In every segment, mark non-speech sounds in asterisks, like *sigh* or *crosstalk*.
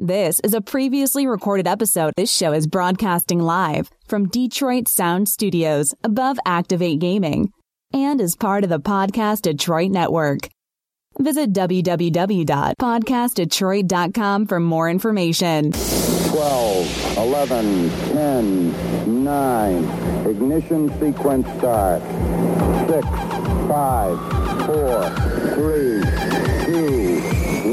This is a previously recorded episode. This show is broadcasting live from Detroit Sound Studios above Activate Gaming and is part of the Podcast Detroit Network. Visit www.podcastdetroit.com for more information. 12, 11, 10, 9. Ignition sequence start. 6, 5, 4, 3, 2,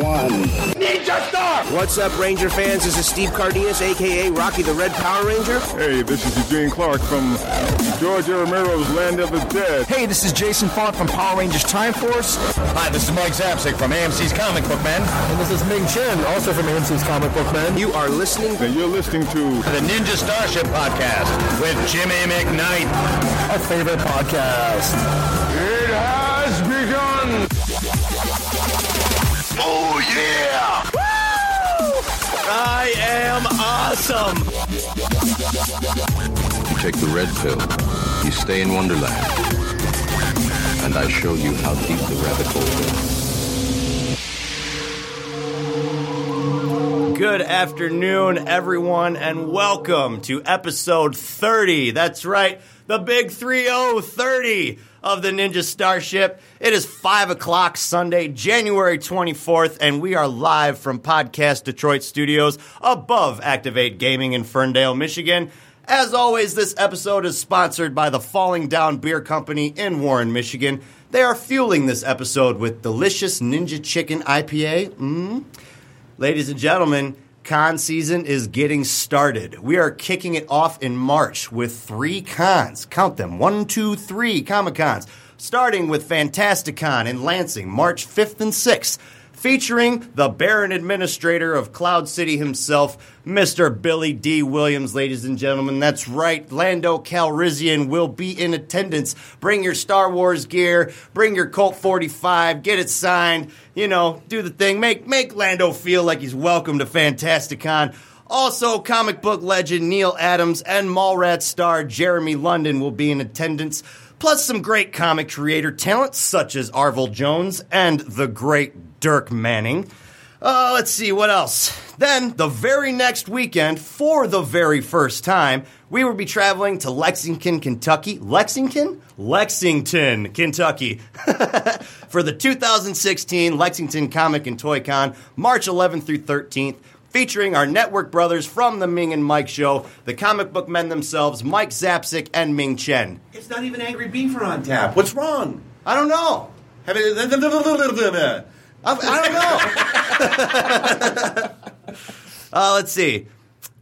1. Ninja Star! What's up, Ranger fans? This is Steve Cardenas, aka Rocky the Red Power Ranger. Hey, this is Eugene Clark from George A. Romero's Land of the Dead. Hey, this is Jason Faunt from Power Rangers Time Force. Hi, this is Mike Zapcic from AMC's Comic Book Men. And this is Ming Chen, also from AMC's Comic Book Men. You are listening. And you're listening to the Ninja Starship Podcast with Jimmy McKnight. Our favorite podcast. It has begun! Oh, yeah! Woo! I am awesome! You take the red pill, you stay in Wonderland, and I show you how deep the rabbit hole goes. Good afternoon, everyone, and welcome to episode 30. That's right, the big 30 30 of the Ninja Starship. It is 5 o'clock Sunday, January 24th, and we are live from Podcast Detroit Studios above Activate Gaming in Ferndale, Michigan. As always, this episode is sponsored by the Falling Down Beer Company in Warren, Michigan. They are fueling this episode with delicious Ninja Chicken IPA. Mm. Ladies and gentlemen, con season is getting started. We are kicking it off in March with three cons. Count them one, two, three Comic Cons. Starting with Fantasticon in Lansing, March 5th and 6th, featuring the Baron Administrator of Cloud City himself, Mr. Billy Dee Williams, ladies and gentlemen. That's right, Lando Calrissian will be in attendance. Bring your Star Wars gear, bring your Colt 45, get it signed, you know, do the thing. Make, make Lando feel like he's welcome to Fantasticon. Also, comic book legend Neal Adams and Mallrats star Jeremy London will be in attendance plus some great comic creator talent such as Arvell Jones and the great Dirk Manning. Uh, let's see what else. Then, the very next weekend, for the very first time, we will be traveling to Lexington, Kentucky. Lexington? Lexington, Kentucky. *laughs* for the 2016 Lexington Comic and Toy Con, March 11th through 13th featuring our network brothers from the Ming and Mike Show, the comic book men themselves, Mike Zapcic and Ming Chen. It's not even Angry Beaver on tap. What's wrong? I don't know. I, *laughs* I don't know. *laughs* *laughs* uh, let's see.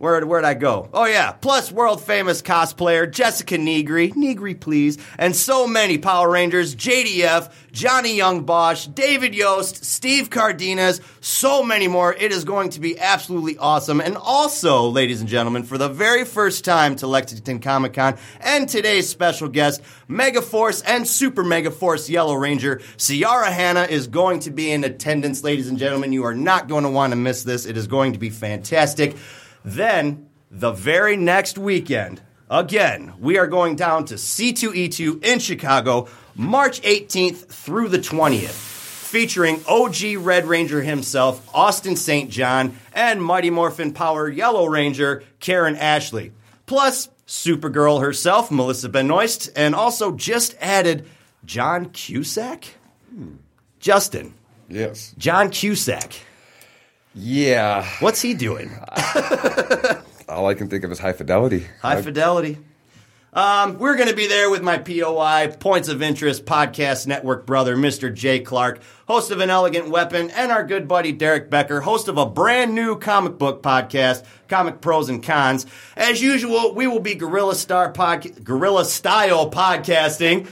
Where, where'd I go? Oh, yeah. Plus, world famous cosplayer Jessica Negri, Negri, please, and so many Power Rangers, JDF, Johnny Young Bosch, David Yost, Steve Cardenas, so many more. It is going to be absolutely awesome. And also, ladies and gentlemen, for the very first time to Lexington Comic Con, and today's special guest, Megaforce and Super Megaforce Yellow Ranger, Ciara Hanna is going to be in attendance, ladies and gentlemen. You are not going to want to miss this. It is going to be fantastic. Then, the very next weekend, again, we are going down to C2E2 in Chicago, March 18th through the 20th, featuring OG Red Ranger himself, Austin St. John, and Mighty Morphin Power Yellow Ranger, Karan Ashley. Plus, Supergirl herself, Melissa Benoist, and also just added John Cusack? Hmm. Justin. Yes. John Cusack. Yeah. What's he doing? *laughs* All I can think of is high fidelity. High fidelity. Um, we're going to be there with my POI, Points of Interest Podcast Network brother, Mr. Jay Clark, host of An Elegant Weapon, and our good buddy Derek Becker, host of a brand new comic book podcast, Comic Pros and Cons. As usual, we will be guerrilla star pod- guerrilla style podcasting,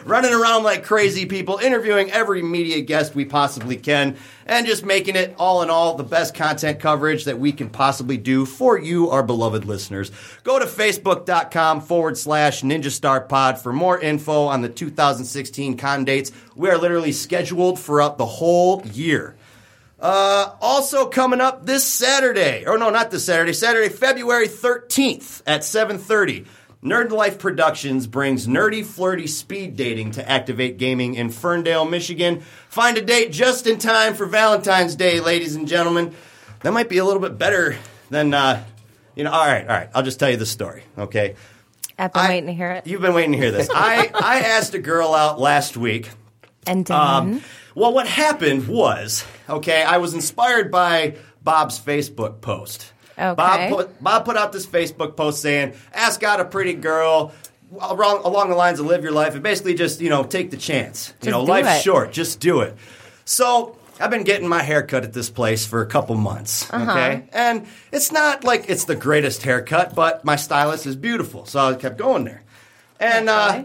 *laughs* running around like crazy people, interviewing every media guest we possibly can, and just making it all in all the best content coverage that we can possibly do for you, our beloved listeners. Go to facebook.com forward slash Ninja Star Pod for more info on the 2016 con dates. We are literally scheduled throughout the whole year. Uh, also coming up this Saturday, or no, not this Saturday, Saturday, February 13th at 7.30. Nerd Life Productions brings nerdy, flirty speed dating to Activate Gaming in Ferndale, Michigan. Find a date just in time for Valentine's Day, ladies and gentlemen. that might be a little bit better than uh, you know. All right, all right. I'll just tell you the story. Okay. I've been waiting to hear it. You've been waiting to hear this. *laughs* I I asked a girl out last week. And then, Um, well, what happened was, okay, I was inspired by Bob's Facebook post. Okay. Bob put, Bob put out this Facebook post saying, "Ask out a pretty girl." Along, along the lines of live your life and basically just you know take the chance you know life's it. short just do it so I've been getting my hair cut at this place for a couple months, Uh-huh. okay? And it's not like it's the greatest haircut, but my stylist is beautiful, so I kept going there. And uh,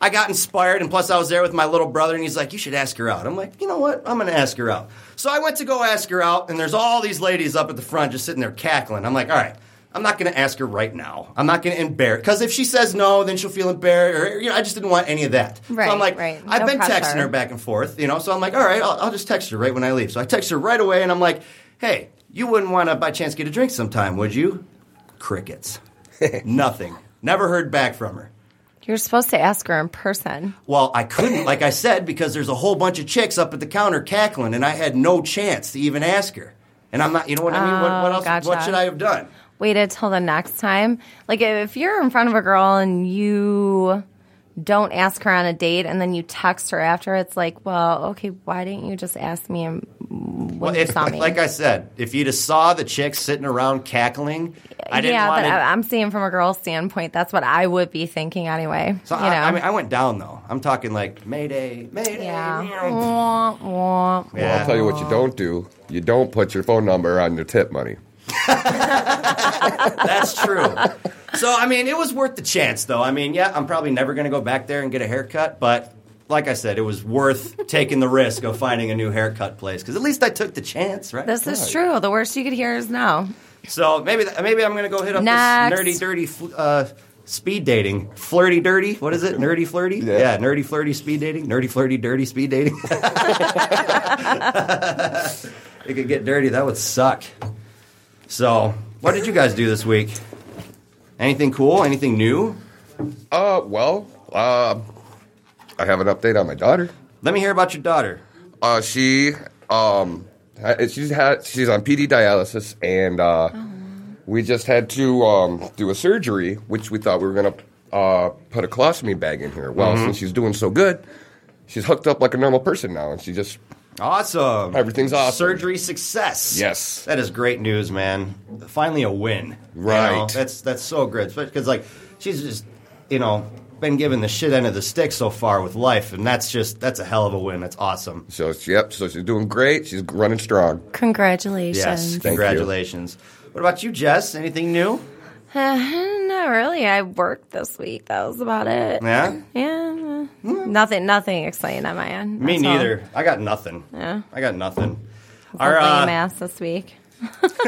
I got inspired, and plus I was there with my little brother, and he's like, "You should ask her out." I'm like, "You know what? I'm going to ask her out." So I went to go ask her out, and there's all these ladies up at the front just sitting there cackling. I'm like, "All right." I'm not going to ask her right now. I'm not going to embarrass because if she says no, then she'll feel embarrassed. Or you know, I just didn't want any of that. so Right, I'm like, right. I've No been pressure. texting her back and forth, you know. So I'm like, all right, I'll, I'll just text her right when I leave. So I text her right away, and I'm like, hey, you wouldn't want to by chance get a drink sometime, would you? Crickets. *laughs* Nothing. Never heard back from her. You're supposed to ask her in person. Well, I couldn't, like I said, because there's a whole bunch of chicks up at the counter cackling, and I had no chance to even ask her. And I'm not, you know what I mean? What, what Oh, else? What should I have done? Waited till the next time. Like if you're in front of a girl and you don't ask her on a date and then you text her after, it's like, well, okay, why didn't you just ask me when Well, you if, saw me? like I said, if you just saw the chicks sitting around cackling, I didn't yeah, want but to. I- I'm seeing from a girl's standpoint, that's what I would be thinking anyway. So you know, I, I mean, I went down though. I'm talking like Mayday, Mayday. yeah. Wah, wah. Well, I'll tell you what you don't do. You don't put your phone number on your tip money. That's true. so I mean, it was worth the chance, though. I mean, yeah, I'm probably never going to go back there and get a haircut, but like I said, it was worth taking the risk of finding a new haircut place because at least I took the chance, right? This is true. The worst you could hear is no. So maybe maybe I'm going to go hit up Next. this nerdy, dirty. Uh, Speed dating, flirty, dirty. What is it? *laughs* Nerdy, flirty. Yeah. nerdy, flirty, speed dating. Nerdy, flirty, dirty, speed dating. *laughs* *laughs* it could get dirty. That would suck. So, what did you guys do this week? Anything cool? Anything new? Uh, well, uh, I have an update on my daughter. Let me hear about your daughter. Uh, she, um, ha- she's had, she's on PD dialysis, and uh, we just had to um, do a surgery, which we thought we were gonna uh, put a colostomy bag in here. Well, Mhm. since she's doing so good, she's hooked up like a normal person now, and she just Awesome. Everything's awesome. Surgery success. Yes. That is great news, man. Finally a win. You Right. know, that's that's so good. Because like she's just you know been given the shit end of the stick so far with life, and that's just that's a hell of a win. That's awesome. So yep, so she's doing great. She's running strong. Congratulations. Yes. you. Congratulations. What about you, Jess? Anything new? Not really. I worked this week. That was about it. Yeah. Yeah. Nothing. Nothing exciting on my end. Me That's all. neither. I got nothing. Yeah. I got nothing. Our, uh, lame ass this week. *laughs*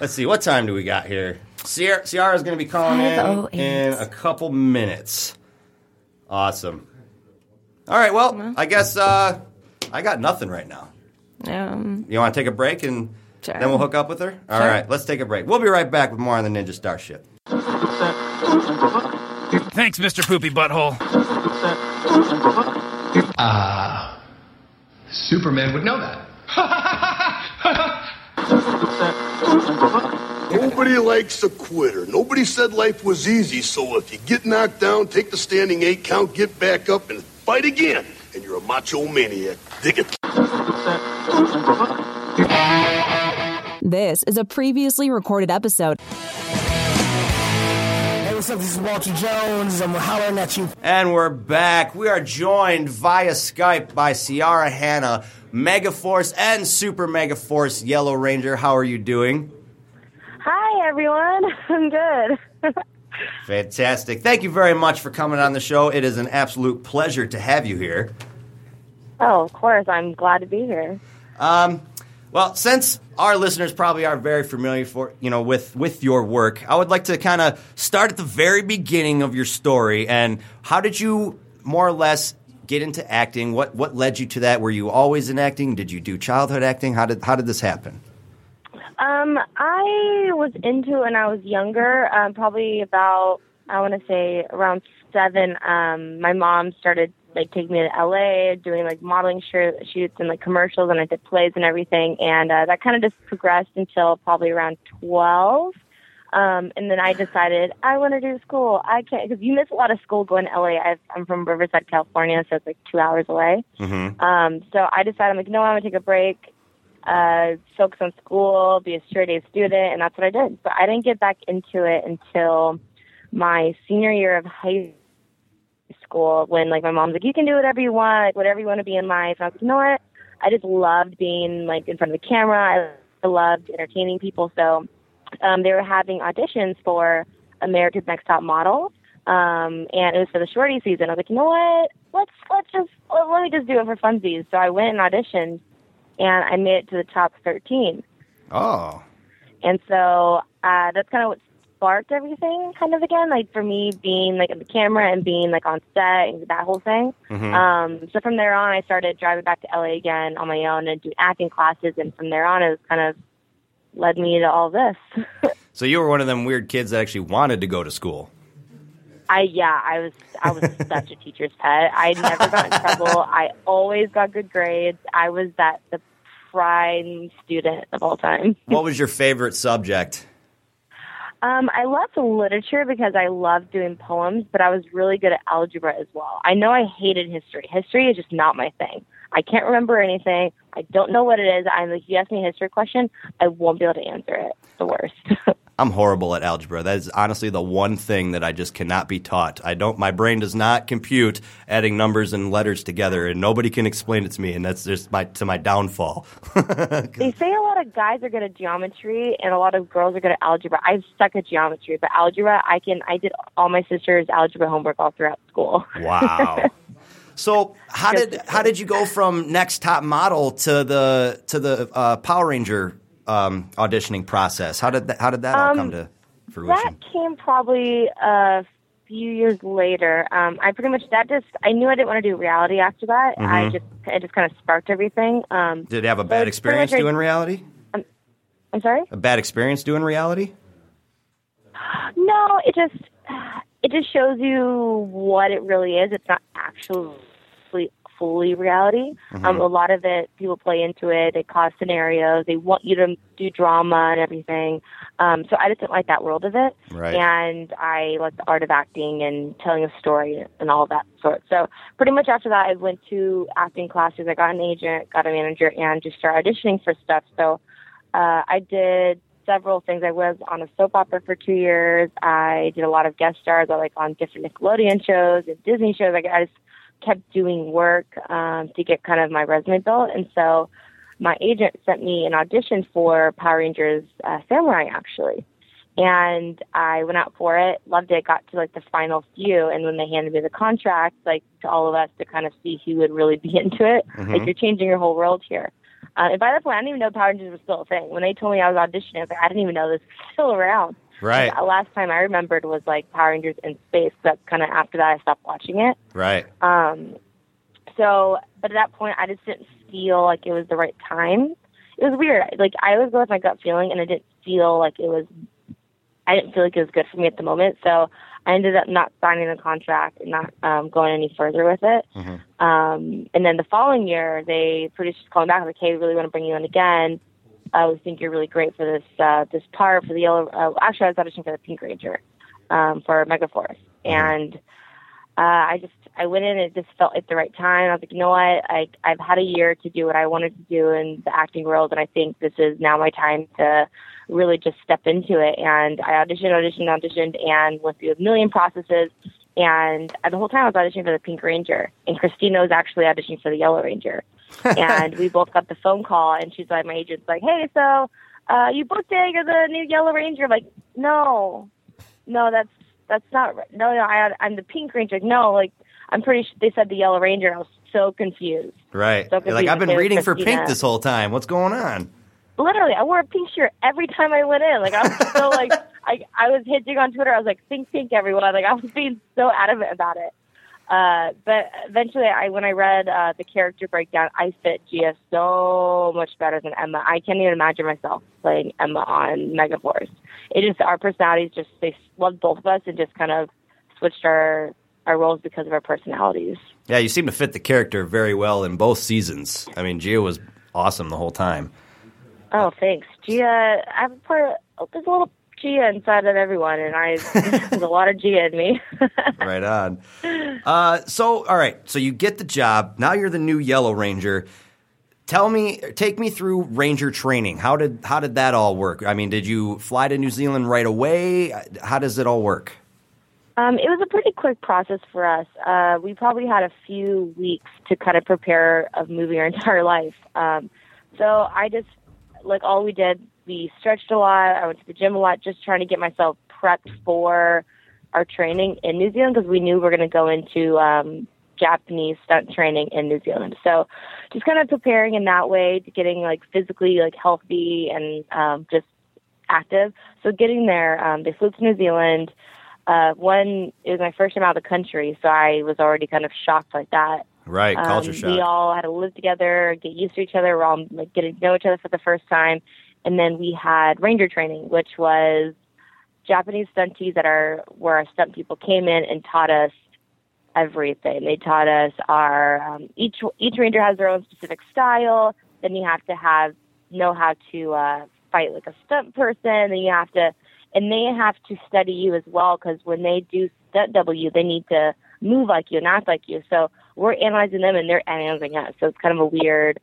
Let's see, what time do we got here? Ciara, is going to be calling in in a couple minutes. Awesome. All right, well, I guess uh, I got nothing right now. Um, You want to take a break and Sure. then we'll hook up with her? All Sure. right, let's take a break. We'll be right back with more on the Ninja Starship. Thanks, Mr. Poopy Butthole. Ah, Superman would know that. *laughs* Nobody likes a quitter. Nobody said life was easy, so if you get knocked down, take the standing eight count, get back up, and fight again. And you're a macho maniac. Dig it. This is a previously recorded episode. Hey, what's up? This is Walter Jones. I'm hollering at you. And we're back. We are joined via Skype by Ciara Hanna, Megaforce and Super Megaforce Yellow Ranger. How are you doing? Hi, everyone. *laughs* I'm good. *laughs* Fantastic. Thank you very much for coming on the show. It is an absolute pleasure to have you here. oh, of course. I'm glad to be here. Um, well, since our listeners probably are very familiar for you know with with your work, I would like to kind of start at the very beginning of your story. And how did you more or less get into acting? What what led you to that? Were you always in acting? Did you do childhood acting? How did how did this happen? Um, I was into when I was younger, um, probably about, I want to say around seven. Um, my mom started like take me to LA, doing like modeling shirt, shoots and like commercials, and I did plays and everything. And uh, that kind of just progressed until probably around twelve. Um, and then I *sighs* decided I want to do school. I can't because you miss a lot of school going to LA. I've, I'm from Riverside, California, so it's like two hours away. Mm-hmm. Um, so I decided I'm like, no, I'm gonna take a break, uh, focus on school, be a straight A student, and that's what I did. But I didn't get back into it until my senior year of high school when like my mom's like, you can do whatever you want, whatever you want to be in life. And I was like, you know what? I just loved being like in front of the camera. I loved entertaining people. So um, they were having auditions for America's Next Top Model. Um, and it was for the shorty season. I was like, you know what? Let's let's just let, let me just do it for funsies. So I went and auditioned, and I made it to the top 13. Oh. And so uh, that's kind of what sparked everything, kind of again, like for me being like at the camera and being like on set and that whole thing. Mhm. Um, so from there on, I started driving back to LA again on my own and doing acting classes, and from there on, it was kind of led me to all this. *laughs* So you were one of them weird kids that actually wanted to go to school. I yeah, I was I was *laughs* such a teacher's pet. I never got in trouble. *laughs* I always got good grades. I was that the prime student of all time. What was your favorite subject? Um, I loved literature because I loved doing poems, but I was really good at algebra as well. I know I hated history. History is just not my thing. I can't remember anything. I don't know what it is. I'm like, you ask me a history question, I won't be able to answer it. It's the worst. *laughs* I'm horrible at algebra. That is honestly the one thing that I just cannot be taught. I don't. My brain does not compute adding numbers and letters together, and nobody can explain it to me. And that's just my to my downfall. *laughs* they say a lot of guys are good at geometry and a lot of girls are good at algebra. I suck at geometry, but algebra, I can. I did all my sister's algebra homework all throughout school. Wow. *laughs* So how did how did you go from next top model to the to the uh, Power Ranger um, auditioning process? How did that, how did that all Um, come to fruition? That came probably a few years later. Um, I pretty much that just I knew I didn't want to do reality after that. I Mhm. just it just kind of sparked everything. Um, Did it have a bad experience doing reality? I'm sorry. A bad experience doing reality? No, it just it just shows you what it really is. It's not actually fully reality. Mm-hmm. Um, a lot of it, people play into it. They cause scenarios. They want you to do drama and everything. Um, so I just didn't like that world of it. Right. And I like the art of acting and telling a story and all that sort. So pretty much after that, I went to acting classes. I got an agent, got a manager, and just started auditioning for stuff. So uh, I did several things. I was on a soap opera for two years. I did a lot of guest stars, I like on different Nickelodeon shows and Disney shows. Like I just kept doing work um, to get kind of my resume built. And so my agent sent me an audition for Power Rangers uh, Samurai, actually. And I went out for it, loved it, got to like the final few. And when they handed me the contract, like to all of us to kind of see who would really be *laughs* into it, Mm-hmm. like you're changing your whole world here. Uh, and by that point, I didn't even know Power Rangers was still a thing. When they told me I was auditioning, I was like, I didn't even know this was still around. Right. The last time I remembered was like Power Rangers in space. That's kind of after that I stopped watching it. Right. Um, so, but at that point, I just didn't feel like it was the right time. It was weird. Like I always go with my gut feeling, and I didn't feel like it was. I didn't feel like it was good for me at the moment, so I ended up not signing the contract and not um, going any further with it. Um, and then the following year, they producers called me back like, "Hey, we really want to bring you in again. Uh, we think you're really great for this uh, this part for the yellow." Uh, actually, I was auditioning for the Pink Ranger um, for Megaforce, and uh, I just I went in and it just felt like the right time. I was like, you know what? I I've had a year to do what I wanted to do in the acting world, and I think this is now my time to really just step into it. And I auditioned, auditioned, auditioned, and went through a million processes. And uh, the whole time I was auditioning for the Pink Ranger, and Christina was actually auditioning for the Yellow Ranger. *laughs* and we both got the phone call, and she's like, my agent's like, hey, so uh, you booked it? You're the new Yellow Ranger. I'm like, no, no, that's that's not right. No, no, I, I'm the Pink Ranger. Like, no, like I'm pretty sure they said the Yellow Ranger. I was so confused. Right. So You're like, I've been confused. reading for pink this whole time. What's going on? Literally, I wore a pink shirt every time I went in. Like I was so like *laughs* I I was hitting on Twitter. I was like, think pink, everyone. Like I was being so adamant about it. Uh, but eventually, I when I read uh, the character breakdown, I fit Gia so much better than Emma. I can't even imagine myself playing Emma on Megaforce. It just our personalities just they loved both of us and just kind of switched our our roles because of our personalities. Yeah, you seem to fit the character very well in both seasons. I mean, Gia was awesome the whole time. Oh, thanks, Gia. I'm part. There's a little Gia inside of everyone, and I *laughs* there's a lot of Gia in me. *laughs* right on. Uh, so, all right. So you get the job. Now you're the new Yellow Ranger. Tell me, take me through Ranger training. How did how did that all work? I mean, did you fly to New Zealand right away? How does it all work? Um, it was a pretty quick process for us. Uh, we probably had a few weeks to kind of prepare of moving our *laughs* entire life. Um, so I just like all we did. We stretched a lot. I went to the gym a lot, just trying to get myself prepped for our training in New Zealand because we knew we were going to go into um, Japanese stunt training in New Zealand. So just kind of preparing in that way to getting like physically like healthy and um, just active. So getting there, um, they flew to New Zealand. Uh, one, it was my first time out of the country, so I was already kind of shocked like that. Right, culture um, shock. We all had to live together, get used to each other. We're all like getting to know each other for the first time, and then we had ranger training, which was Japanese stunties that are where our stunt people came in and taught us everything. They taught us our um, each each ranger has their own specific style. Then you have to have know how to uh, fight like a stunt person. Then you have to, and they have to study you as well because when they do stunt W, they need to move like you and act like you. So we're analyzing them and they're analyzing us. So it's kind of a weird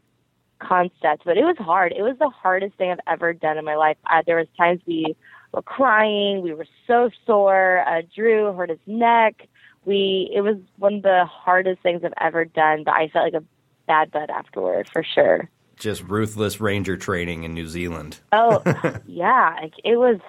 concept, but it was hard. It was the hardest thing I've ever done in my life. Uh, there was times we were crying. We were so sore. Uh, Drew hurt his neck. We it was one of the hardest things I've ever done, but I felt like a bad bud afterward for sure. Just ruthless ranger training in New Zealand. Oh *laughs* yeah, like it was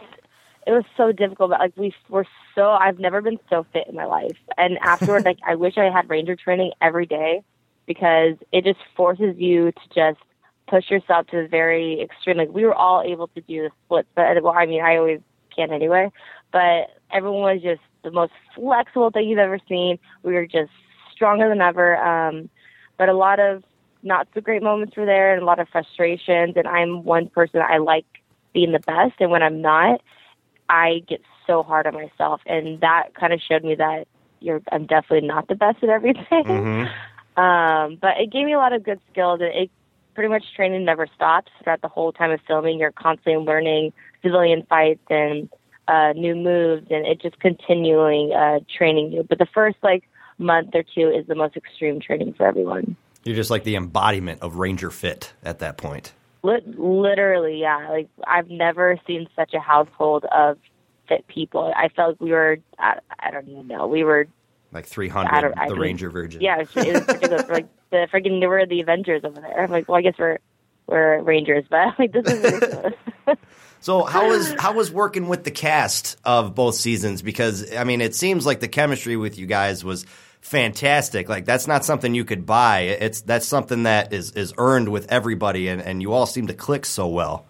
it was so difficult. But like we were so I've never been so fit in my life, and afterward, *laughs* like I wish I had ranger training every day because it just forces you to just push yourself to the very extreme. Like we were all able to do the splits, but well, I mean, I always can anyway. But everyone was just the most flexible thing you've ever seen. We were just stronger than ever. Um, but a lot of not so great moments were there, and a lot of frustrations. And I'm one person I like being the best, and when I'm not, I get so hard on myself, and that kind of showed me that you're I'm definitely not the best at everything. Mm-hmm. *laughs* Um, but it gave me a lot of good skills, and it pretty much training never stops throughout the whole time of filming. You're constantly learning civilian fights and uh, new moves, and it just continually uh, training you. But the first like month or two is the most extreme training for everyone. You're just like the embodiment of Ranger Fit at that point. Literally, yeah. Like I've never seen such a household of fit people. I felt like we were. I, I don't even know. We were Like I 300, don't- I the think- Ranger Virgin. Yeah, it was, it was like the freaking they were the Avengers over there. I'm like, well, I guess we're we're Rangers, but *laughs* like this is. *laughs* So how was how was working with the cast of both seasons? Because I mean, it seems like the chemistry with you guys was fantastic. Like that's not something you could buy. It's that's something that is is earned with everybody, and and you all seem to click so well.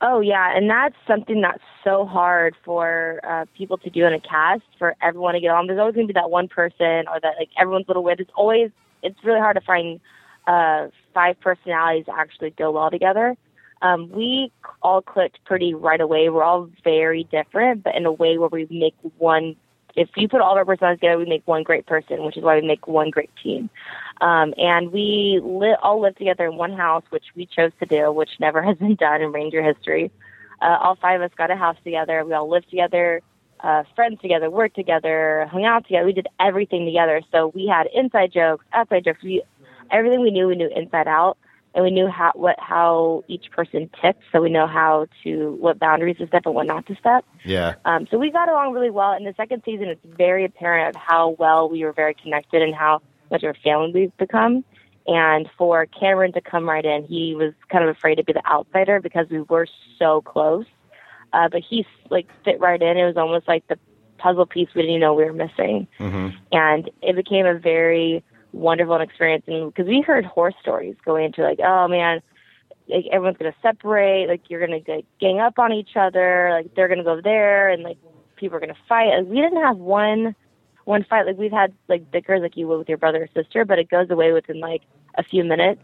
Oh yeah, and that's something that's so hard for uh, people to do in a cast for everyone to get on. There's always going to be that one person or that like everyone's little weird. It's always it's really hard to find uh, five personalities actually go well together. Um, we all clicked pretty right away. We're all very different, but in a way where we make one. If you put all of our personalities together, we make one great person, which is why we make one great team. Um, and we li- all live together in one house, which we chose to do, which never *laughs* has been done in Ranger history. Uh, all five of us got a house together. We all lived together, uh, friends together, worked together, hung out together. We did everything together. So we had inside jokes, outside jokes. We everything we knew, we knew inside out, and we knew how what how each person ticked. So we know how to what boundaries to step and what not to step. Yeah. Um, so we got along really well. In the second season, it's very apparent of how well we were very connected and how much of a family we've become. And for Cameron to come right in, he was kind of afraid to be the outsider because we were so close. Uh, but he like fit right in. It was almost like the puzzle piece we didn't even know we were missing. Mm-hmm. And it became a very wonderful experience. And because we heard horror stories going into like, oh man, like everyone's gonna separate, like you're gonna like, gang up on each other, like they're gonna go there, and like people are gonna fight. Like, we didn't have one one fight. Like we've had like bickers like you would with your brother or sister, but it goes away within like a few minutes,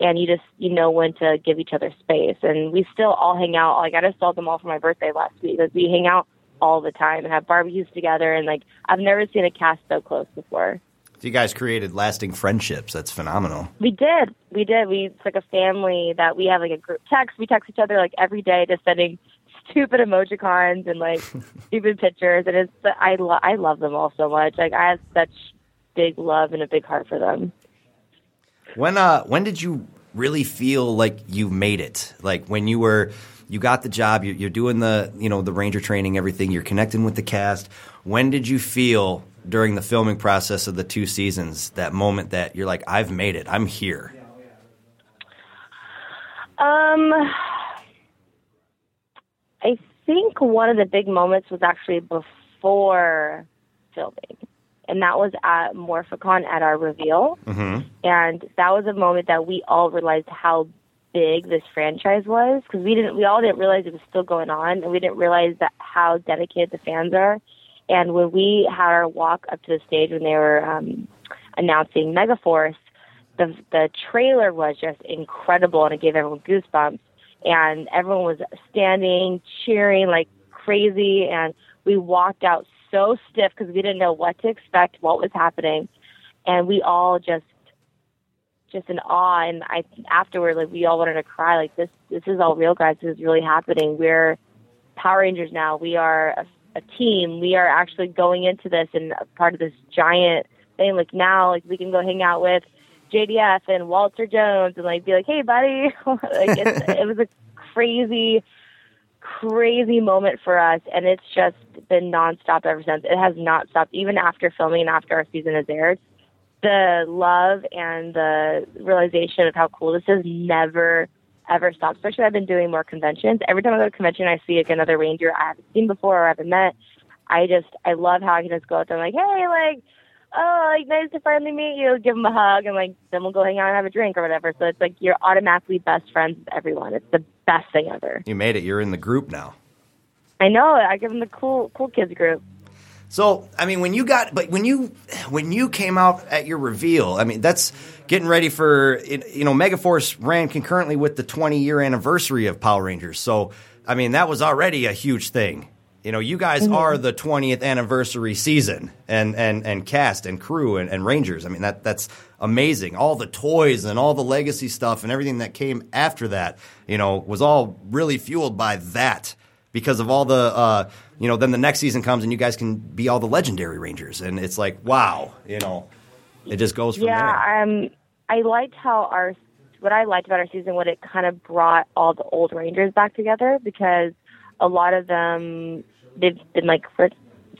and you just you know when to give each other space. And we still all hang out. Like I just saw them all for my birthday last week. Like we hang out all the time and have barbecues together, and like I've never seen a cast so close before. So you guys created lasting friendships. That's phenomenal. We did. We did. We it's like a family that we have like a group text. We text each other like every day, just sending stupid emojicons and like *laughs* stupid pictures. And it's I lo- I love them all so much. Like I have such big love and a big heart for them. When uh when did you really feel like you made it? Like when you were you got the job, you're, you're doing the you know the ranger training, everything. You're connecting with the cast. When did you feel during the filming process of the two seasons that moment that you're like, I've made it, I'm here? Um, I think one of the big moments was actually before filming, and that was at Morphicon at our reveal. Mm-hmm. and that was a moment that we all realized how big this franchise was because we didn't we all didn't realize it was still going on and we didn't realize that how dedicated the fans are and when we had our walk up to the stage when they were um announcing megaforce the the trailer was just incredible and it gave everyone goosebumps. And everyone was standing cheering like crazy. And we walked out so stiff because we didn't know what to expect what was happening. And we all just just in awe. And I afterward like we all wanted to cry like this this is all real guys. This is really happening. We're Power Rangers now. We are a, a team we are actually going into this and part of this giant thing like now like we can go hang out with JDF and Walter Jones and like be like hey buddy. *laughs* Like it was a crazy crazy moment for us and it's just been nonstop ever since. It has not stopped. Even after filming and after our season has aired the love and the realization of how cool this is never ever stops. Especially I've been doing more conventions. Every time I go to a convention I see like another ranger I haven't seen before or I haven't met. I just I love how I can just go up there and like, hey, like, oh, like nice to finally meet you, give them a hug and like then we'll go hang out and have a drink or whatever. So it's like you're automatically best friends with everyone. It's the best thing ever. You made it. You're in the group now. I know. I give them the cool cool kids group. So, I mean, when you got, but when you when you came out at your reveal, I mean, that's getting ready for you know, Megaforce ran concurrently with the 20 year anniversary of Power Rangers. So, I mean, that was already a huge thing. You know, you guys Mm-hmm. are the 20th anniversary season and and and cast and crew and, and Rangers. I mean, that that's amazing. All the toys and all the legacy stuff and everything that came after that, you know, was all really fueled by that because of all the uh, you know then the next season comes and you guys can be all the legendary rangers and it's like wow you know it just goes from there yeah, um, I liked how our what I liked about our season, what it kind of brought all the old Rangers back together because a lot of them they've been like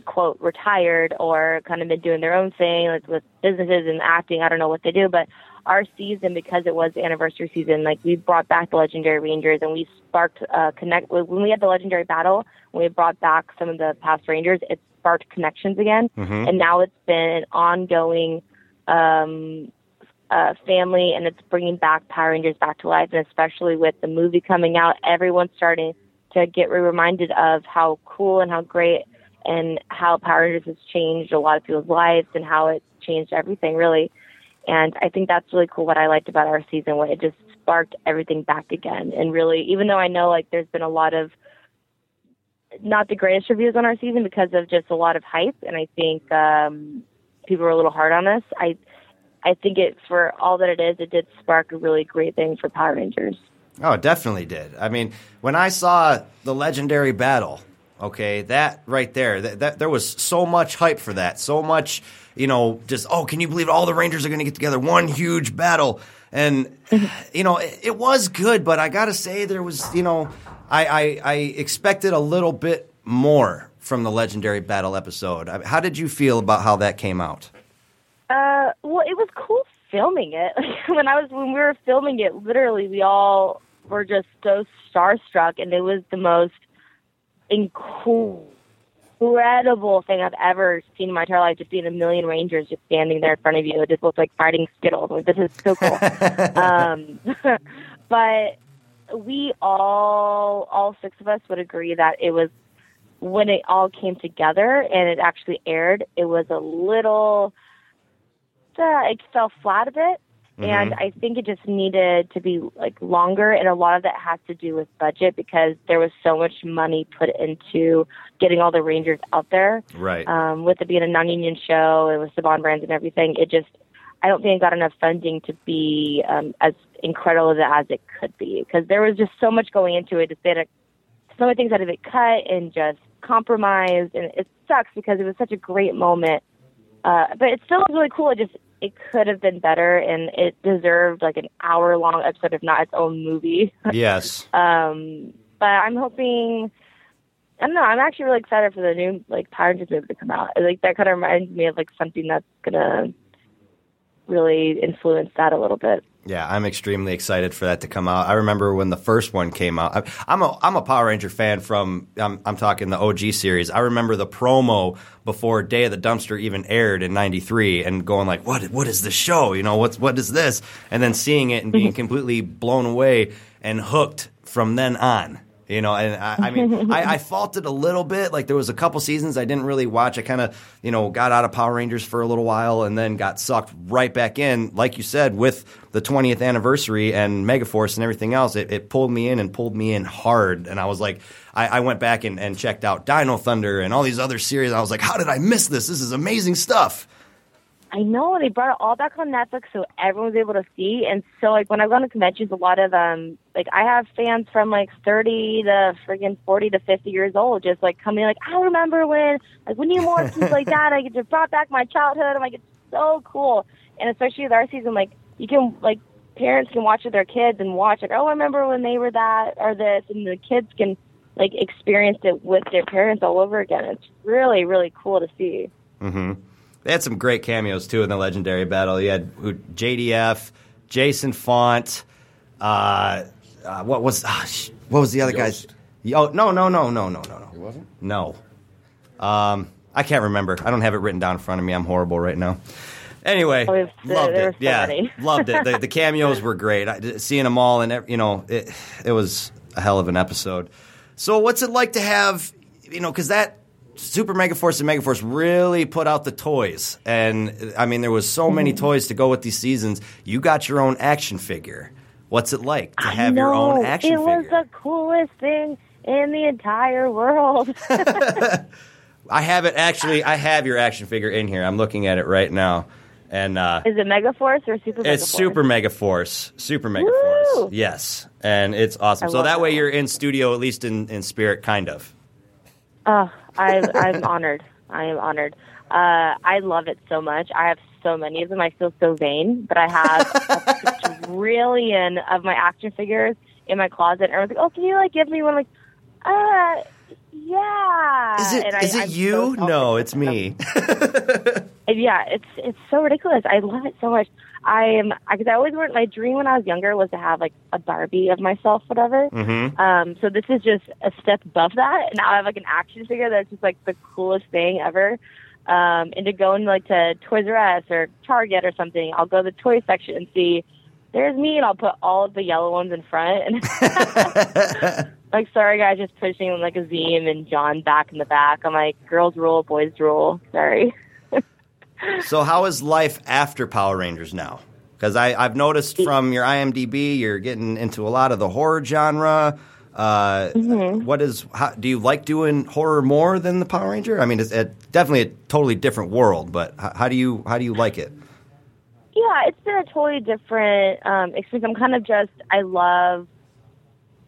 quote retired or kind of been doing their own thing like with businesses and acting. I don't know what they do, but our season because it was the anniversary season, like we brought back the legendary Rangers and we sparked uh, connect when we had the legendary battle. When we brought back some of the past Rangers, it sparked connections again, Mhm. and now it's been an ongoing um, uh, family, and it's bringing back Power Rangers back to life. And especially with the movie coming out, everyone's starting to get reminded of how cool and how great and how Power Rangers has changed a lot of people's lives and how it changed everything really. And I think that's really cool. What I liked about our season, what it just sparked everything back again. And really, even though I know like there's been a lot of not the greatest reviews on our season because of just a lot of hype, and I think um, people were a little hard on us. I I think it for all that it is, it did spark a really great thing for Power Rangers. oh it definitely did i mean when i saw the legendary battle okay that right there that, that there was so much hype for that so much you know just oh can you believe all the rangers are going to get together. One huge battle. And you know it, it was good but i gotta say there was you know I, I i expected a little bit more from the legendary battle episode. How did you feel about how that came out? Uh, well, it was cool filming it. *laughs* when I was when we were filming it, literally we all were just so starstruck, and it was the most incredible thing I've ever seen in my entire life. Just seeing a million Rangers just standing there in front of you, it just looked like fighting Skittles. Like this is so cool. *laughs* um, *laughs* but we all, all six of us, would agree that it was when it all came together and it actually aired. It was a little uh, it fell flat a bit. And Mhm. I think it just needed to be like longer, and a lot of that has to do with budget because there was so much money put into getting all the Rangers out there. Right. Um, with it being a non-union show and with Saban brands and everything, it just I don't think it got enough funding to be um, as incredible as it could be because there was just so much going into it. They had a, so many things had to be cut and just compromised, and it sucks because it was such a great moment. Uh, but it still was really cool. It just it could have been better, and it deserved like an hour long episode, if not its own movie. *laughs* Yes. Um, but I'm hoping. I don't know. I'm actually really excited for the new like Power Rangers movie to come out. Like that kind of reminds me of like something that's gonna really influence that a little bit. Yeah, I'm extremely excited for that to come out. I remember when the first one came out. I- I'm a I'm a Power Ranger fan from I'm, I'm talking the OG series. I remember the promo before Day of the Dumpster even aired in '93, and going like, "What what is this show? You know, what's what is this?" And then seeing it and being *laughs* completely blown away and hooked from then on. You know, and I, I mean, I, I *laughs* faulted a little bit. Like there was a couple seasons I didn't really watch. I kind of, you know, got out of Power Rangers for a little while and then got sucked right back in. Like you said, with the 20th anniversary and Megaforce and everything else, it, it pulled me in and pulled me in hard. And I was like, I, I went back and, and checked out Dino Thunder and all these other series. I was like, how did I miss this? This is amazing stuff. I know they brought it all back on Netflix, so everyone was able to see. And so, like when I've gone to conventions, a lot of um, like I have fans from like thirty to friggin' forty to fifty years old, just like coming like, I remember when like when you more *laughs* things like that, I get just brought back my childhood. I'm like, it's so cool, and especially with our season, like you can like parents can watch with their kids and watch like, oh, I remember when they were that or this, and the kids can like experience it with their parents all over again. It's really really cool to see. hmm They had some great cameos too in the legendary battle. You had who, JDF, Jason Faunt. Uh, uh, what was sh- what was the other guy's? Oh no no no no no no no. He wasn't. No. Um, I can't remember. I don't have it written down in front of me. I'm horrible right now. Anyway, Oh, it's- loved there it. so yeah, many. *laughs* loved it. The, the cameos were great. I, seeing them all, and you know, it it was a hell of an episode. So, what's it like to have, you know, because that Super Megaforce and Megaforce really put out the toys, and I mean, there was so many Mm-hmm. toys to go with these seasons. You got your own action figure. What's it like to have your own action it figure? It was the coolest thing in the entire world. *laughs* *laughs* I have it actually. I have your action figure in here. I'm looking at it right now, and uh, Is it Megaforce or Super It's Megaforce? Super Mega Force. Super Mega Force. Yes. And it's awesome. I so love that way you're in studio, at least in, in spirit, kind of. Oh, I, I'm honored. I am honored. Uh, I love it so much. I have so many of them. I feel so vain, but I have a *laughs* trillion of my action figures in my closet. And everyone's like, "Oh, can you like give me one?" I'm like, uh, yeah. Is it, and I, is it you? so no, it's me. *laughs* Yeah, it's it's so ridiculous. I love it so much. I am because I always wanted my dream when I was younger was to have like a Barbie of myself, whatever. Mm-hmm. Um, so this is just a step above that. and Now I have like an action figure that's just like the coolest thing ever. Um, and to go into like to Toys R Us or Target or something, I'll go to the toy section and see there's me, and I'll put all of the yellow ones in front. And *laughs* like, sorry guys, just pushing like a Zine and John back in the back. I'm like, girls rule, boys rule. Sorry. So how is life after Power Rangers now? Because I've noticed from your IMDb, you're getting into a lot of the horror genre. Uh, Mm-hmm. what is? How, do you like doing horror more than the Power Ranger? I mean, it's, it's definitely a totally different world, but how, how do you how do you like it? Yeah, it's been a totally different um, experience. I'm kind of just I love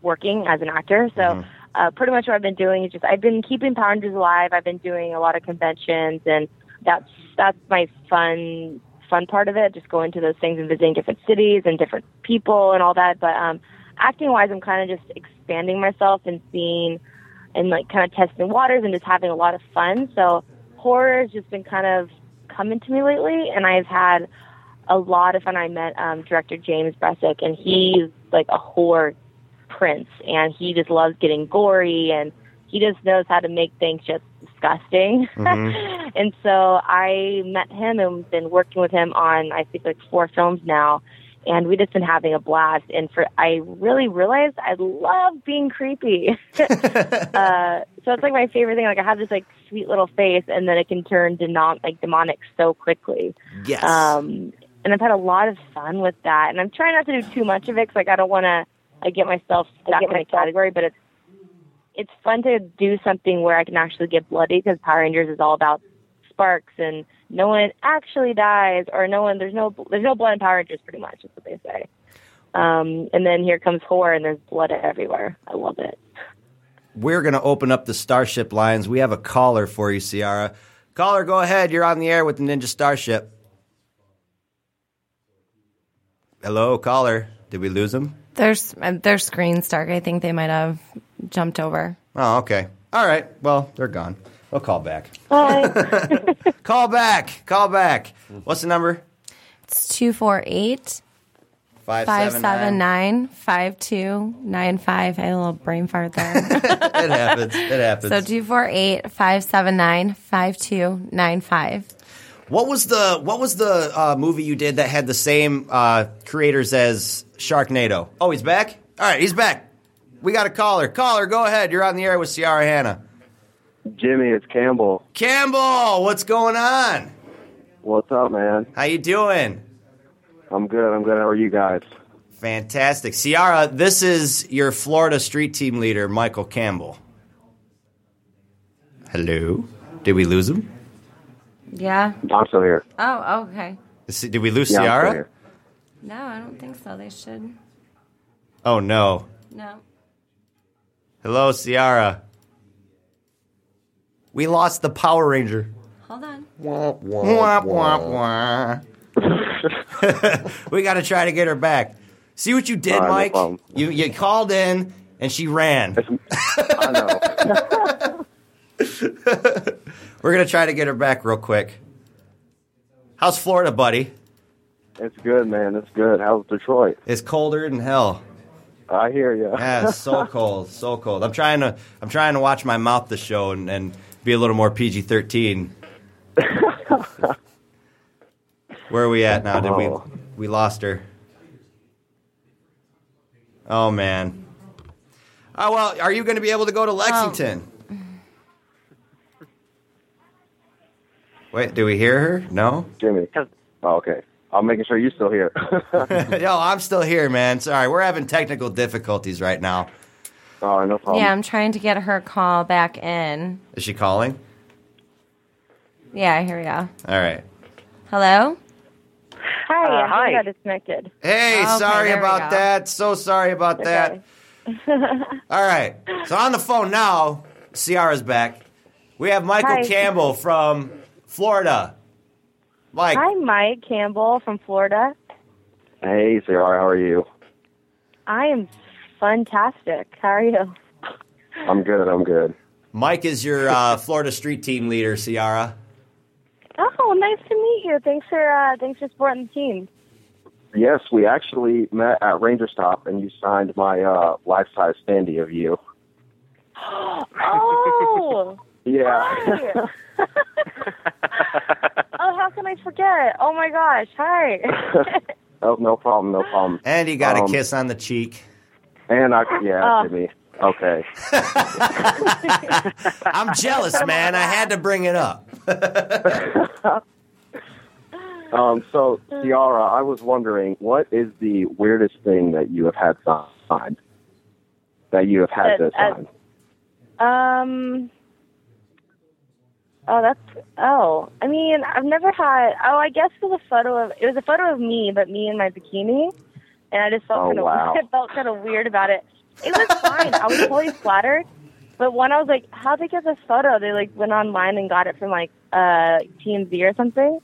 working as an actor, so uh, pretty much what I've been doing is just I've been keeping Power Rangers alive. I've been doing a lot of conventions, and that's that's my fun fun part of it. Just going to those things and visiting different cities and different people and all that. But um, acting wise, I'm kind of just expanding myself and seeing and like kind of testing waters and just having a lot of fun. So horror has just been kind of coming to me lately, and I've had a lot of fun. I met um, director James Bressack, and he's like a horror prince, and he just loves getting gory, and he just knows how to make things just disgusting. Mhm. *laughs* and so I met him and been working with him on I think like four films now. And we just been having a blast, and for I really realized I love being creepy. *laughs* *laughs* uh, so it's like my favorite thing. Like I have this like sweet little face, and then it can turn denom- like demonic so quickly. Yes. Um, and and I've had a lot of fun with that. And I'm trying not to do too much of it because like I don't want to I get myself stuck in a category, but it's it's fun to do something where I can actually get bloody because Power Rangers is all about sparks and no one actually dies or no one there's no there's no blood in Power Rangers pretty much is what they say. Um, and then here comes horror and there's blood everywhere. I love it. We're going to open up the Starship lines. We have a caller for you, Ciara. Caller, go ahead. You're on the air with the Ninja Starship. Hello, caller. Did we lose him? There's uh, their screen's dark. I think they might have jumped over. Oh, okay. All right. Well, they're gone. We'll call back. Hi. *laughs* Call back. Call back. What's the number? It's 248 579 5295. I had a little brain fart there. *laughs* It happens. It happens. so 248 579 5295. What was the What was the uh, movie you did that had the same uh, creators as Sharknado? Oh, he's back. All right, he's back. We got a caller. Caller, go ahead. You're on the air with Ciara Hanna. Jimmy, it's Campbell. Campbell, what's going on? What's up, man? How you doing? I'm good. I'm good. How are you guys? Fantastic, Ciara. This is your Florida street team leader, Michael Campbell. Hello. Did we lose him? Yeah. I'm still here. Oh, okay. Did we lose Yeah, Ciara? No, I don't think so. They should. Oh no. No. Hello, Ciara. We lost the Power Ranger. Hold on. Womp, womp, womp. we got to try to get her back. See what you did, All right, no Mike? problem. you you called in and she ran. I know. *laughs* We're gonna try to get her back real quick. How's Florida, buddy? It's good, man. It's good. How's Detroit? It's colder than hell. I hear you. Yeah, it's so *laughs* cold, so cold. I'm trying to I'm trying to watch my mouth this show and, and be a little more PG thirteen. *laughs* Where are we at now? Did we Oh. we lost her? Oh man. Oh well, are you going to be able to go to oh. Lexington? Wait, do we hear her? No. Jimmy. Oh, okay. I'm making sure you're still here. *laughs* Yo, I'm still here, man. Sorry, we're having technical difficulties right now. oh, no problem. Yeah, I'm trying to get her call back in. Is she calling? Yeah, here we go. All right. Hello? Hi, Uh, I hi. think I got disconnected. Hey, Okay, sorry about that. So sorry about that. *laughs* All right. So on the phone now, Ciara's back. We have Michael Hi. Campbell from Florida. Mike, Hi, Mike Campbell from Florida. Hey, Ciara. How are you? I am fantastic. How are you? I'm good. I'm good. Mike is your uh, *laughs* Florida street team leader, Ciara. Oh, nice to meet you. Thanks for uh, thanks for supporting the team. Yes, we actually met at Ranger Stop, and you signed my uh, life-size standee of you. *gasps* Oh, *laughs* Yeah. *laughs* hi. how can I forget? Oh my gosh, hi. *laughs* oh, no problem. No problem. And he got Um, a kiss on the cheek. And I, yeah, Oh. Jimmy. Okay. *laughs* I'm jealous, man. I had to bring it up. *laughs* Um, so, Ciara, I was wondering, what is the weirdest thing that you have had signed? That you have had That- to uh, sign? Um. Oh, that's. Oh, I mean, I've never had. Oh, I guess it was a photo of. It was a photo of me, but me in my bikini, and I just felt Oh, kind of. wow. *laughs* I felt kind of weird about it. It was fine. I was totally *laughs* flattered, but when I was like, "How'd they get this photo?" They like went online and got it from like uh TMZ or something,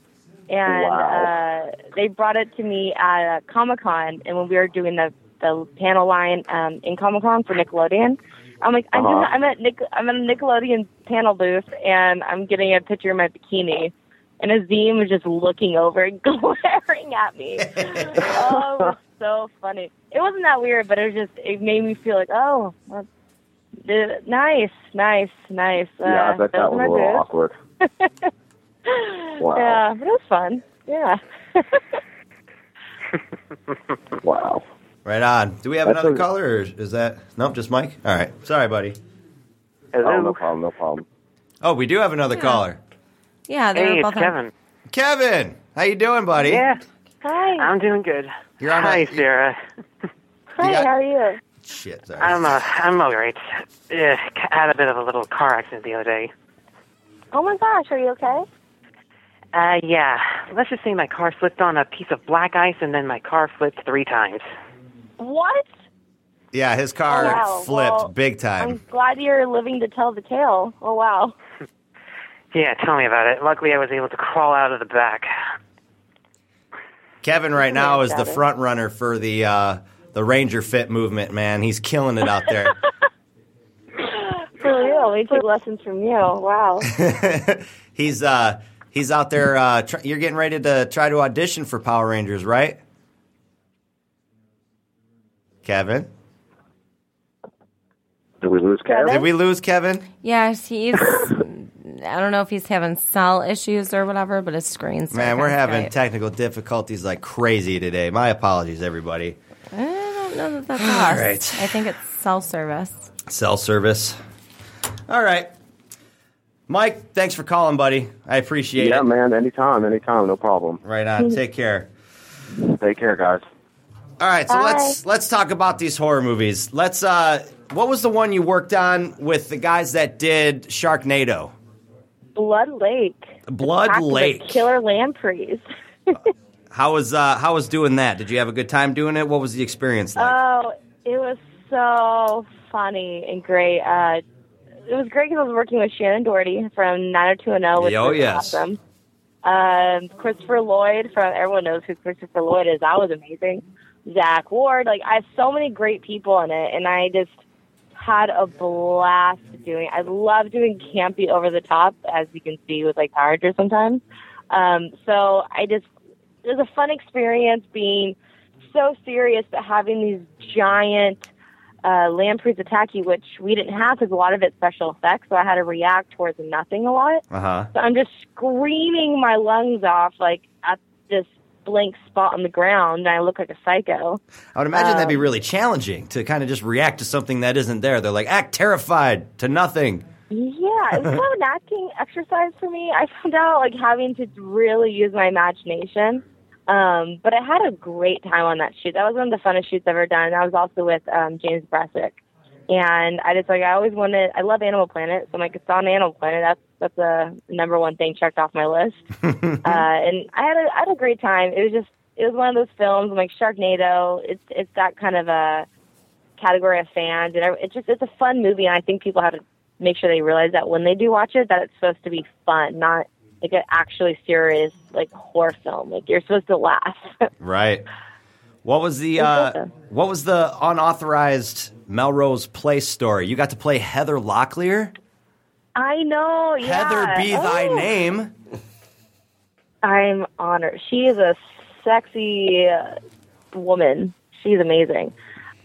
and Wow. uh they brought it to me at uh, Comic Con, and when we were doing the the panel line um in Comic Con for Nickelodeon. I'm like, I'm, Uh-huh. just, I'm at Nick, I'm at a Nickelodeon panel booth, and I'm getting a picture of my bikini, and Azim was just looking over and *laughs* glaring at me. oh, it was *laughs* so funny. It wasn't that weird, but it was just it made me feel like, oh, uh, nice, nice, nice. Uh, yeah, I bet that was a little boots. awkward. *laughs* Wow. Yeah, but it was fun. Yeah. Wow. Right on. Do we have That's another a- caller, or is that nope? Just Mike. All right. Sorry, buddy. Oh, no problem. No problem. Oh, we do have another caller. Yeah, they were both on- Kevin, how you doing, buddy? Yeah. Hi. I'm doing good. You're on Hi, a- Ciara. Hi, got- how are you? Shit, sorry. I'm uh, I'm all right. Yeah, had a bit of a little car accident the other day. Oh my gosh, are you okay? Uh, yeah. Let's just say my car slipped on a piece of black ice, and then my car flipped three times. What? Yeah, his car Oh, wow. flipped Well, big time. I'm glad you're living to tell the tale. Oh wow. *laughs* Yeah, tell me about it. Luckily, I was able to crawl out of the back. Kevin right now is the Kevin. front runner for the uh, the Ranger Fit movement. Man, he's killing it out there. *laughs* *laughs* For real, we take lessons from you. Wow. he's uh, he's out there. Uh, tr- you're getting ready to try to audition for Power Rangers, right? Kevin, Did we lose Kevin? did we lose Kevin? Yes, he's. I don't know if he's having cell issues or whatever, but his screen's Man, we're having Skype. technical difficulties like crazy today. My apologies, everybody. I don't know that that's All us. right. I think it's cell service. Cell service. All right. Mike, thanks for calling, buddy. I appreciate Yeah, it. Yeah, man. Anytime, anytime, no problem. Right on. Take care. Take care, guys. All right, so Bye. let's let's talk about these horror movies. Let's uh what was the one you worked on with the guys that did Sharknado? Blood Lake. Blood Attack of the Lake. Killer lampreys. *laughs* How was uh how was doing that? Did you have a good time doing it? What was the experience like? Oh, it was so funny and great. Uh, it was great because I was working with Shannen Doherty from 90210, which Oh, was yes. awesome. Um, Christopher Lloyd from everyone knows who Christopher Lloyd is. That was amazing. Zach Ward, like I have so many great people in it, and I just had a blast doing. I love doing campy over the top, as you can see with like Power Rangers sometimes. Um, so I just it was a fun experience being so serious, but having these giant uh, lampreys attack you, which we didn't have because a lot of it's special effects. So I had to react towards nothing a lot. Uh-huh. So I'm just screaming my lungs off like at this blank spot on the ground, and I look like a psycho. I would imagine that'd be um, really challenging to kind of just react to something that isn't there. They're like act terrified to nothing. Yeah, it was kind of an *laughs* acting exercise for me. I found out like having to really use my imagination. Um, but I had a great time on that shoot. That was one of the funnest shoots I've ever done. I was also with um, James Bressack. And I just like I always wanted I love Animal Planet, so I'm like it's on Animal Planet. That's that's the number one thing checked off my list. *laughs* uh, and I had a I had a great time. It was just it was one of those films I'm like Sharknado. It's it's that kind of a category of fans, and I- it's just it's a fun movie. And I think people have to make sure they realize that when they do watch it, that it's supposed to be fun, not like an actually serious like horror film. Like you're supposed to laugh. *laughs* Right. What was the uh, what was the unauthorized Melrose Place story? You got to play Heather Locklear. I know. Yeah. Heather be thy Oh. name. I'm honored. She is a sexy uh, woman. She's amazing.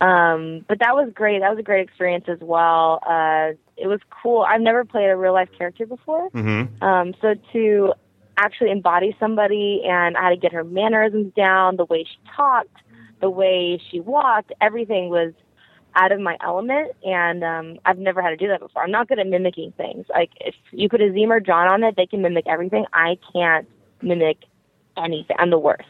Um, but that was great. That was a great experience as well. Uh, it was cool. I've never played a real life character before. Mm-hmm. Um, so to actually embody somebody and I had to get her mannerisms down, the way she talked, the way she walked, everything was out of my element and um I've never had to do that before. I'm not good at mimicking things. Like if you put Azim or John on it, they can mimic everything. I can't mimic anything. I'm the worst.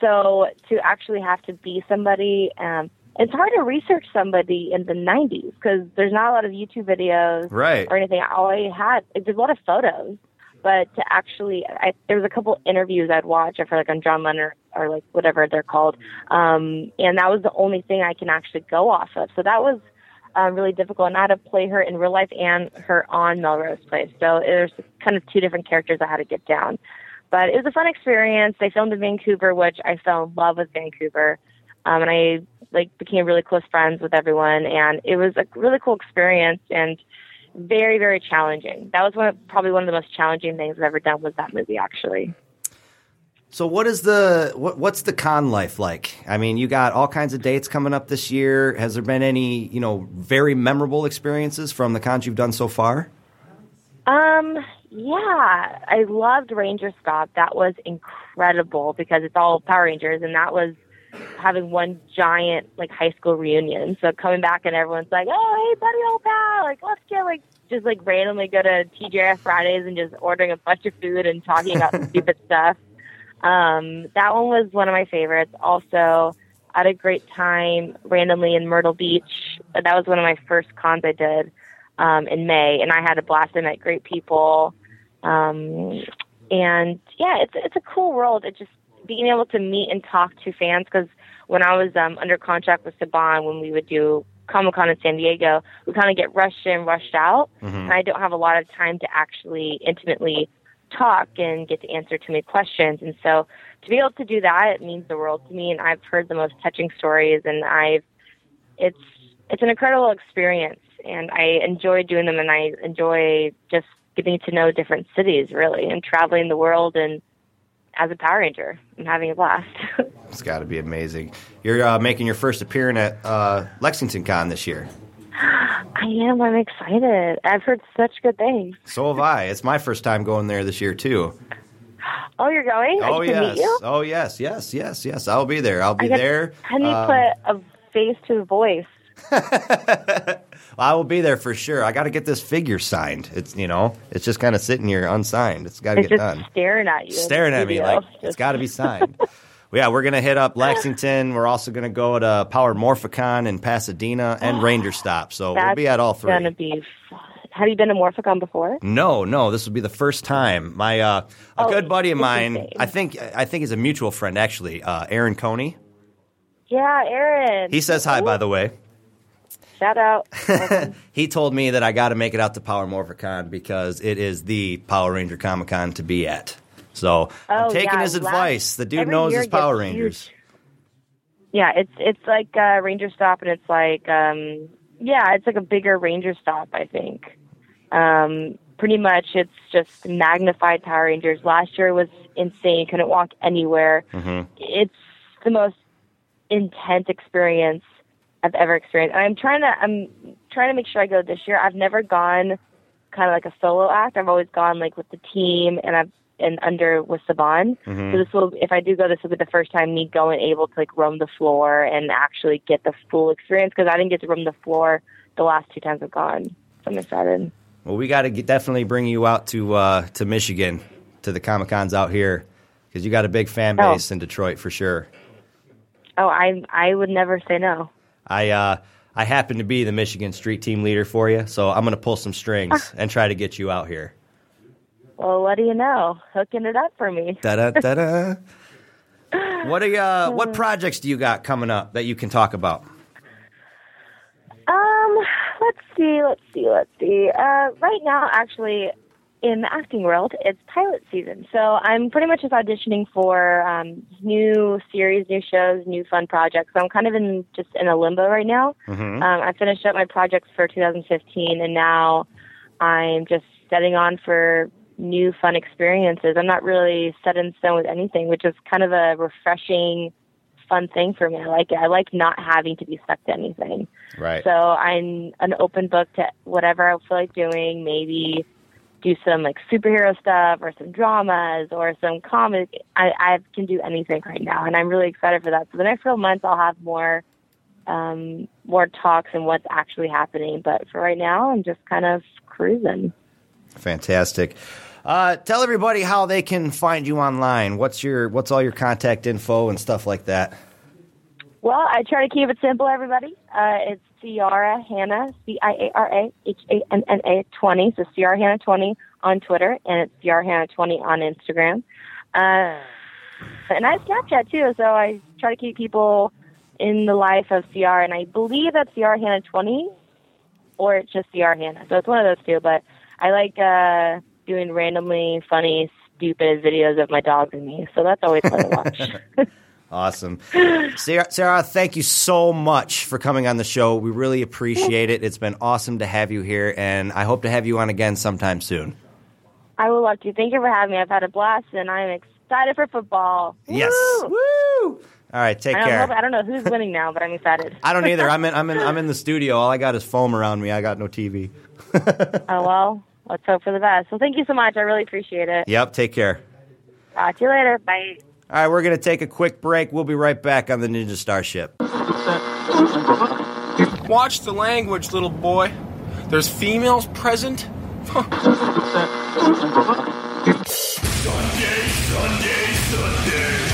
So to actually have to be somebody, um it's hard to research somebody in the 90s because there's not a lot of YouTube videos Right. or anything. All I had, there's a lot of photos, but to actually, I, there was a couple interviews I'd watch. I feel like on Jay Leno or, or like whatever they're called, um, and that was the only thing I can actually go off of. So that was um, really difficult, and I had to play her in real life and her on Melrose Place. So there's kind of two different characters I had to get down. But it was a fun experience. They filmed in Vancouver, which I fell in love with Vancouver, um, and I like became really close friends with everyone, and it was a really cool experience and very very challenging. That was one of, probably one of the most challenging things I've ever done was that movie actually. So what is the what, what's the con life like? I mean, you got all kinds of dates coming up this year. Has there been any you know very memorable experiences from the cons you've done so far? Um, yeah, I loved Ranger Stop. That was incredible because it's all Power Rangers, and that was having one giant like high school reunion. So coming back and everyone's like, "Oh, hey, buddy, old pal! Like, let's get like just like randomly go to TGI Fridays and just ordering a bunch of food and talking about *laughs* stupid stuff." Um, that one was one of my favorites. Also, I had a great time randomly in Myrtle Beach. That was one of my first cons I did um, in May, and I had a blast. I met great people, um, and yeah, it's it's a cool world. It just being able to meet and talk to fans because when I was um, under contract with Saban, when we would do Comic Con in San Diego, we kind of get rushed in, rushed out, Mhm. and I don't have a lot of time to actually intimately talk and get to answer too many questions. And so to be able to do that, it means the world to me. And I've heard the most touching stories, and I've it's it's an incredible experience, and I enjoy doing them, and I enjoy just getting to know different cities, really, and traveling the world and as a Power Ranger and having a blast. *laughs* It's got to be amazing. You're uh, making your first appearance at uh, Lexington Con this year. *gasps* I am. I'm excited. I've heard such good things. So have I. It's my first time going there this year too. *gasps* Oh, you're going? Oh yes. meet you? Oh yes. Yes. Yes. Yes. I'll be there. I'll be I there. How do you Um, put a face to a voice? *laughs* I will be there for sure. I got to get this figure signed. It's you know, it's just kind of sitting here unsigned. It's got to get just done. staring at you. Staring at me like *laughs* it's got to be signed. well, yeah, we're gonna hit up Lexington. We're also gonna go to Power Morphicon in Pasadena and *gasps* Ranger Stop. So we'll be at all three. gonna be fun. Have you been to Morphicon before? No, no, this will be the first time. My uh, a Oh, good buddy of mine. I think I think he's a mutual friend actually, uh, Aaron Coney. Yeah, Aaron. He says hi, by the way. Shout out. *laughs* He told me that I got to make it out to Power Morphicon because it is the Power Ranger Comic Con to be at. So I'm Oh, taking yeah, his last- advice. The dude knows his Power Rangers. Yeah, it's it's like uh, Ranger Stop, and it's like um, yeah, it's like a bigger Ranger Stop. I think. Um, pretty much, it's just magnified Power Rangers. Last year was insane. Couldn't walk anywhere. Mm-hmm. It's the most intense experience I've ever experienced. And I'm trying to I'm trying to make sure I go this year. I've never gone kind of like a solo act. I've always gone like with the team and I've and under with Saban. Mhm. So this will if I do go this will be the first time me going able to like roam the floor and actually get the full experience because I didn't get to roam the floor the last two times I've gone. So I'm excited. Well, we got to definitely bring you out to uh, to Michigan to the Comic Cons out here because you got a big fan Oh. base in Detroit for sure. Oh, I I would never say no. I uh, I happen to be the Michigan Street Team leader for you, so I'm going to pull some strings *laughs* and try to get you out here. Well, what do you know? Hooking it up for me. Da da da da. What are you, uh, what projects do you got coming up that you can talk about? Um, let's see, let's see, let's see. Uh, right now, actually, in the acting world, it's pilot season. So I'm pretty much just auditioning for um, new series, new shows, new fun projects. So I'm kind of in just in a limbo right now. Mhm. Um, I finished up my projects for 2015, and now I'm just setting on for new fun experiences. I'm not really set in stone with anything, which is kind of a refreshing, fun thing for me. I like it. I like not having to be stuck to anything. Right. So I'm an open book to whatever I feel like doing. Maybe do some like superhero stuff or some dramas or some comic. I, I can do anything right now, and I'm really excited for that. So the next couple months, I'll have more um, more talks and what's actually happening. But for right now, I'm just kind of cruising. Fantastic. Uh, tell everybody how they can find you online. What's your what's all your contact info and stuff like that? Well, I try to keep it simple, everybody. Uh, it's Ciara Hanna, C I A R A H A N N A 20. So Ciara Hanna 20 on Twitter, and it's Ciara Hanna 20 on Instagram. Uh, and I have Snapchat too, so I try to keep people in the life of Ciara, and I believe that's Ciara Hanna 20, or it's just Ciara Hanna. So it's one of those two, but I like uh, doing randomly funny, stupid videos of my dogs and me, so that's always fun to watch. *laughs* Awesome. Ciara, Ciara, thank you so much for coming on the show. We really appreciate it. It's been awesome to have you here, and I hope to have you on again sometime soon. I would love to. Thank you for having me. I've had a blast, and I'm excited for football. Yes. Woo! Woo! All right, take I care. know, I don't know who's winning now, but I'm excited. *laughs* I don't either. I'm in. I'm in. I'm in the studio. All I got is foam around me. I got no TV. *laughs* oh well, let's hope for the best. Well, thank you so much. I really appreciate it. Yep. Take care. Talk to you later. Bye. All right, we're going to take a quick break. We'll be right back on the Ninja Starship. Watch the language, little boy. There's females present. Sunday, Sunday, Sunday.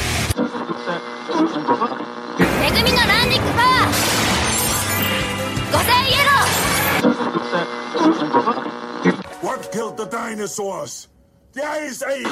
What killed the dinosaurs? The Ice Age!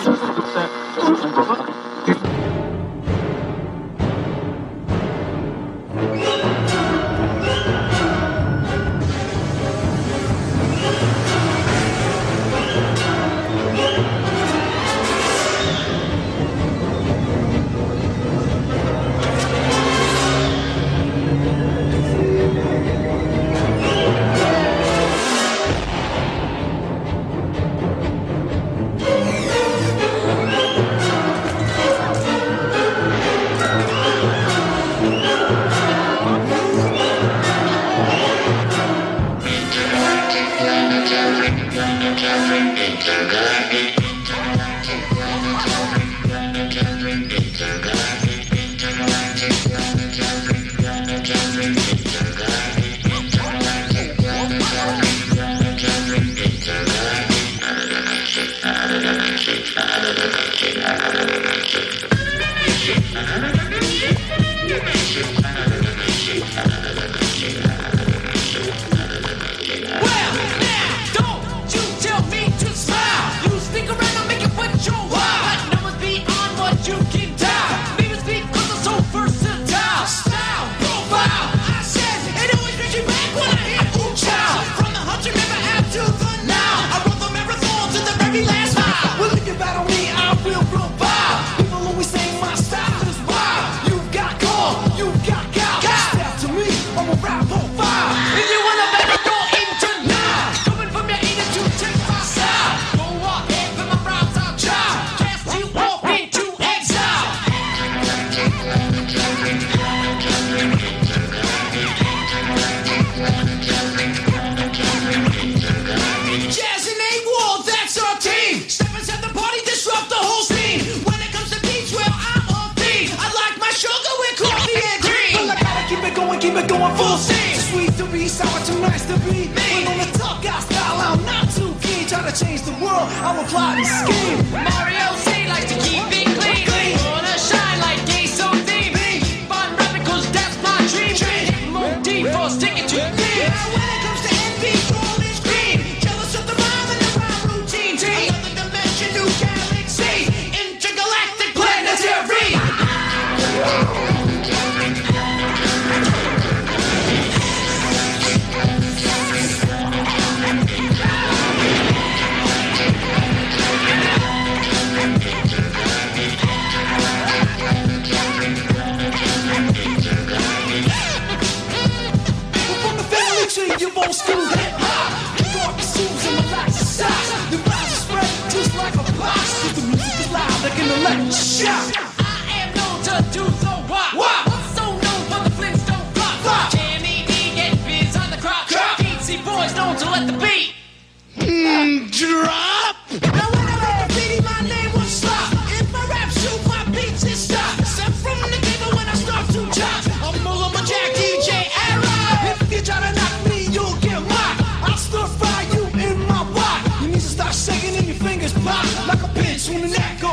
change the world, I'm plot and scheme. Mario's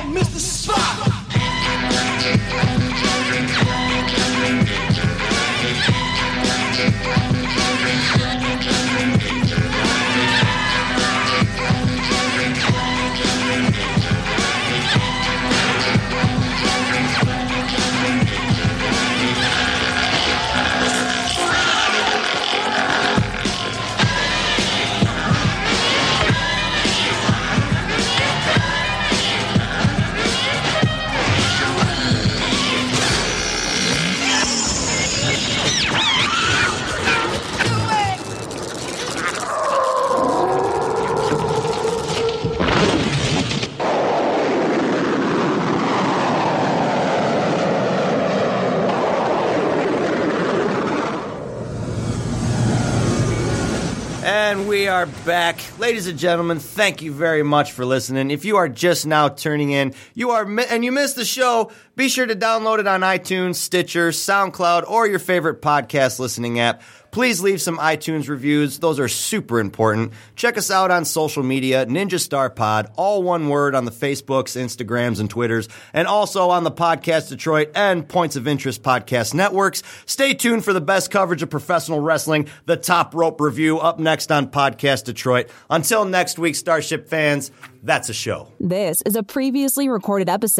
miss Ladies and gentlemen, thank you very much for listening. If you are just now turning in, you are and you missed the show, be sure to download it on iTunes, Stitcher, SoundCloud, or your favorite podcast listening app. Please leave some iTunes reviews. Those are super important. Check us out on social media, Ninja Star Pod, all one word on the Facebooks, Instagrams, and Twitters, and also on the Podcast Detroit and Points of Interest podcast networks. Stay tuned for the best coverage of professional wrestling, the Top Rope Review, up next on Podcast Detroit. Until next week, Starship fans, that's a show. This is a previously recorded episode